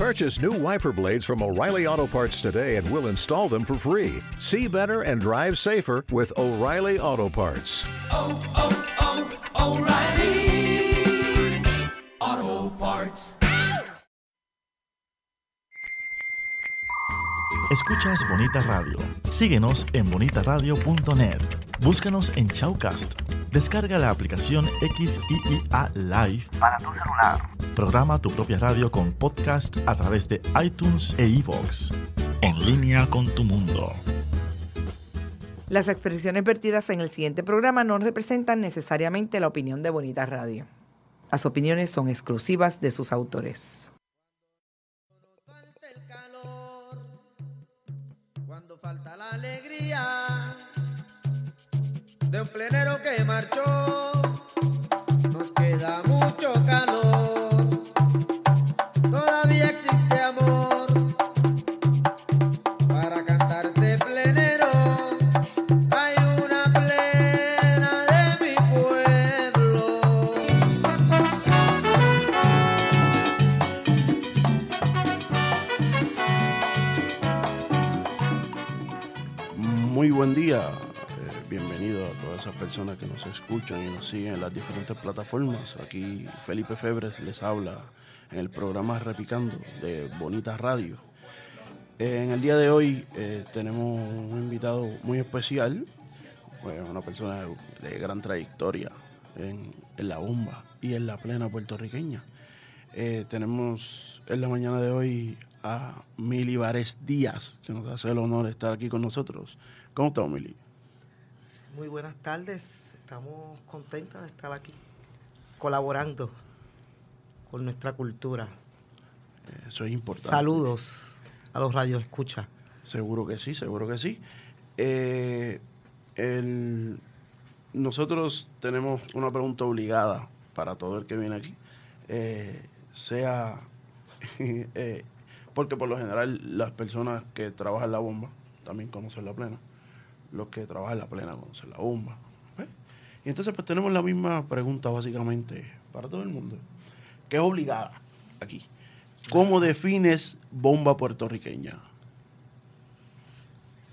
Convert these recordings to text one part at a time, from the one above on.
Purchase new wiper blades from O'Reilly Auto Parts today and we'll install them for free. See better and drive safer with O'Reilly Auto Parts. oh, oh, oh O'Reilly Auto Parts. Escuchas Bonita Radio. Síguenos en bonitaradio.net. Búscanos en Chaucast. Descarga la aplicación XIIA Live para tu celular. Programa tu propia radio con podcast a través de iTunes e iVoox. En línea con tu mundo. Las expresiones vertidas en el siguiente programa no representan necesariamente la opinión de Bonita Radio. Las opiniones son exclusivas de sus autores. falta el calor, cuando falta la alegría de un plenero que marchó, nos queda mucho calor, todavía existe amor para cantarte plenero. Hay una plena de mi pueblo. Muy buen día, bienvenido a todas esas personas que nos escuchan y nos siguen en las diferentes plataformas. Aquí Felipe Febres les habla en el programa Repicando de Bonita Radio. En el día de hoy eh, tenemos un invitado muy especial, pues, una persona de, gran trayectoria en, la bomba y en la plena puertorriqueña. Eh, tenemos en la mañana de hoy a Mili Vares Díaz, que nos hace el honor de estar aquí con nosotros. ¿Cómo estamos, Mili? Muy buenas tardes, estamos contentos de estar aquí colaborando con nuestra cultura. Eh, Eso es importante. Saludos a los radios escucha. Seguro que sí, seguro que sí. Eh, el- nosotros tenemos una pregunta obligada para todo el que viene aquí. Eh, sea, eh, porque por lo general las personas que trabajan la bomba también conocen la plena. Los que trabajan la plena conocen la bomba. Y entonces pues tenemos la misma pregunta básicamente para todo el mundo, que es obligada aquí. ¿Cómo defines bomba puertorriqueña?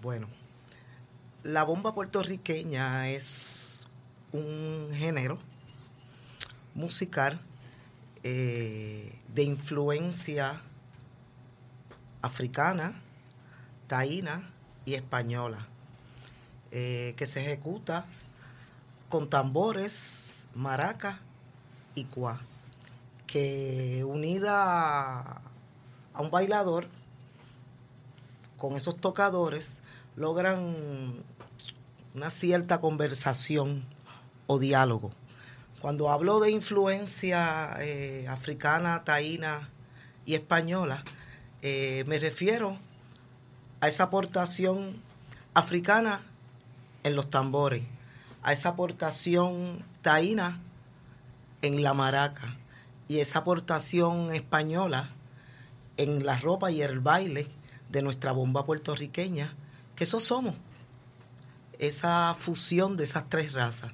Bueno, la bomba puertorriqueña es un género musical eh, de influencia africana, taína y española, eh, que se ejecuta con tambores, maracas y cuá, que unida a un bailador con esos tocadores logran una cierta conversación o diálogo. Cuando hablo de influencia eh, africana, taína y española, eh, me refiero a esa aportación africana en los tambores, a esa aportación taína en la maraca y esa aportación española en la ropa y el baile de nuestra bomba puertorriqueña, que eso somos, esa fusión de esas tres razas.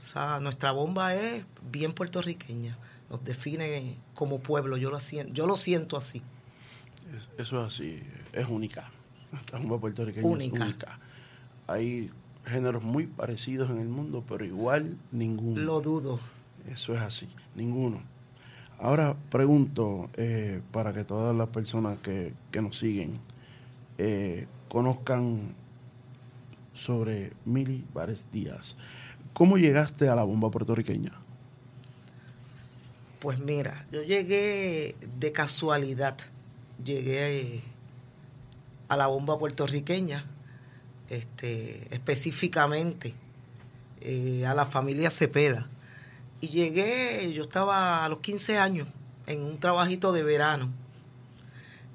O sea, nuestra bomba es bien puertorriqueña, nos define como pueblo, yo lo siento, yo lo siento así. Es- Eso es así, es única. Nuestra bomba puertorriqueña Única. es única. Hay géneros muy parecidos en el mundo, pero igual ninguno. Lo dudo. Eso es así, ninguno. Ahora pregunto, eh, para que todas las personas que, que nos siguen eh, conozcan sobre Mili Vares Díaz. ¿Cómo llegaste a la bomba puertorriqueña? Pues mira, yo llegué de casualidad, llegué eh, a la bomba puertorriqueña, este, específicamente eh, a la familia Cepeda. Y llegué, yo estaba a los 15 años en un trabajito de verano.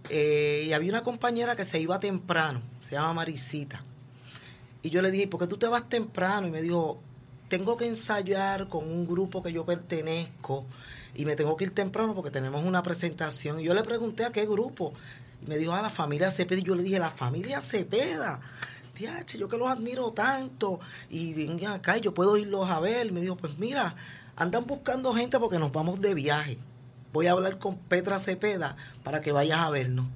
Eh, y había una compañera que se iba temprano, se llama Marisita. Y yo le dije, ¿por qué tú te vas temprano? Y me dijo, tengo que ensayar con un grupo que yo pertenezco y me tengo que ir temprano porque tenemos una presentación. Y yo le pregunté a qué grupo. Y me dijo, a la familia Cepeda. Y yo le dije, la familia Cepeda. Yo que los admiro tanto. Y vengan acá y yo puedo irlos a ver. Me dijo, pues mira, andan buscando gente porque nos vamos de viaje. voy a hablar con Petra Cepeda para que vayas a vernos.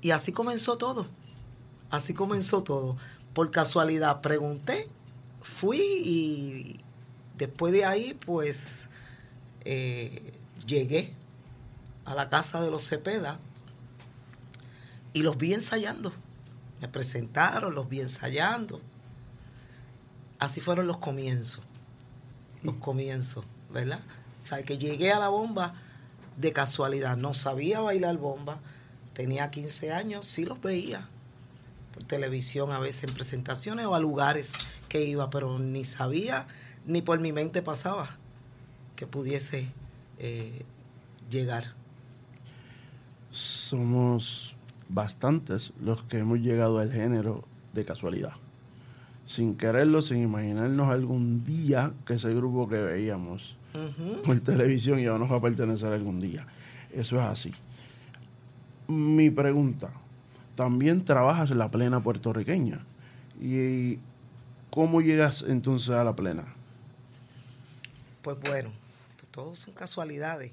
Y así comenzó todo. Así comenzó todo. Por casualidad pregunté, fui y después de ahí pues eh, llegué a la casa de los Cepeda y los vi ensayando. Me presentaron, los vi ensayando. Así fueron los comienzos. Los comienzos, ¿verdad? O sea, que llegué a la bomba de casualidad. No sabía bailar bomba. Tenía 15 años, sí los veía por televisión a veces en presentaciones o a lugares que iba, pero ni sabía ni por mi mente pasaba que pudiese eh, llegar. Somos bastantes los que hemos llegado al género de casualidad. Sin quererlo, sin imaginarnos algún día que ese grupo que veíamos por televisión iba a pertenecer algún día. Eso es así. Mi pregunta, también trabajas en la plena puertorriqueña. ¿Y cómo llegas entonces a la plena? Pues bueno, todos son casualidades.